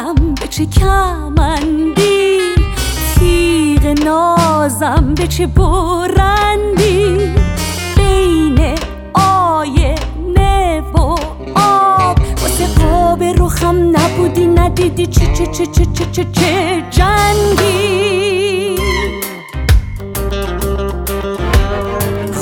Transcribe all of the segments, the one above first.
بالم به چه کمندی؟ تیغ نازم به چه برندی؟ بین آینه و آب. واسه قاب روخم نبودی ندیدی چه چه چه چه چه چه, چه جنگی؟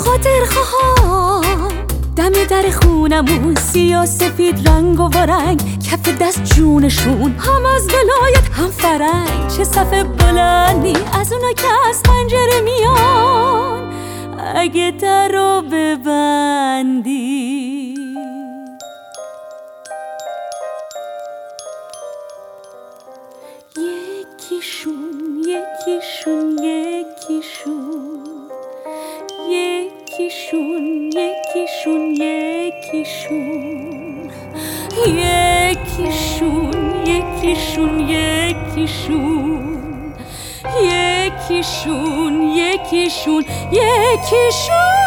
خاطر خواهم دم در خونمون سیاه سفید رنگ و ورنگ. کف دست جونشون. هم از ولایت هم فرنگ. چه صفه بلندی از اونا که از پنجره میان. اگه در رو ببندی. یکیشون یکیشون یکیشون. یکیشون یکیشون یکیشون. یکیشون یکیشون یکیشون یکیشون یکیشون یکیشون.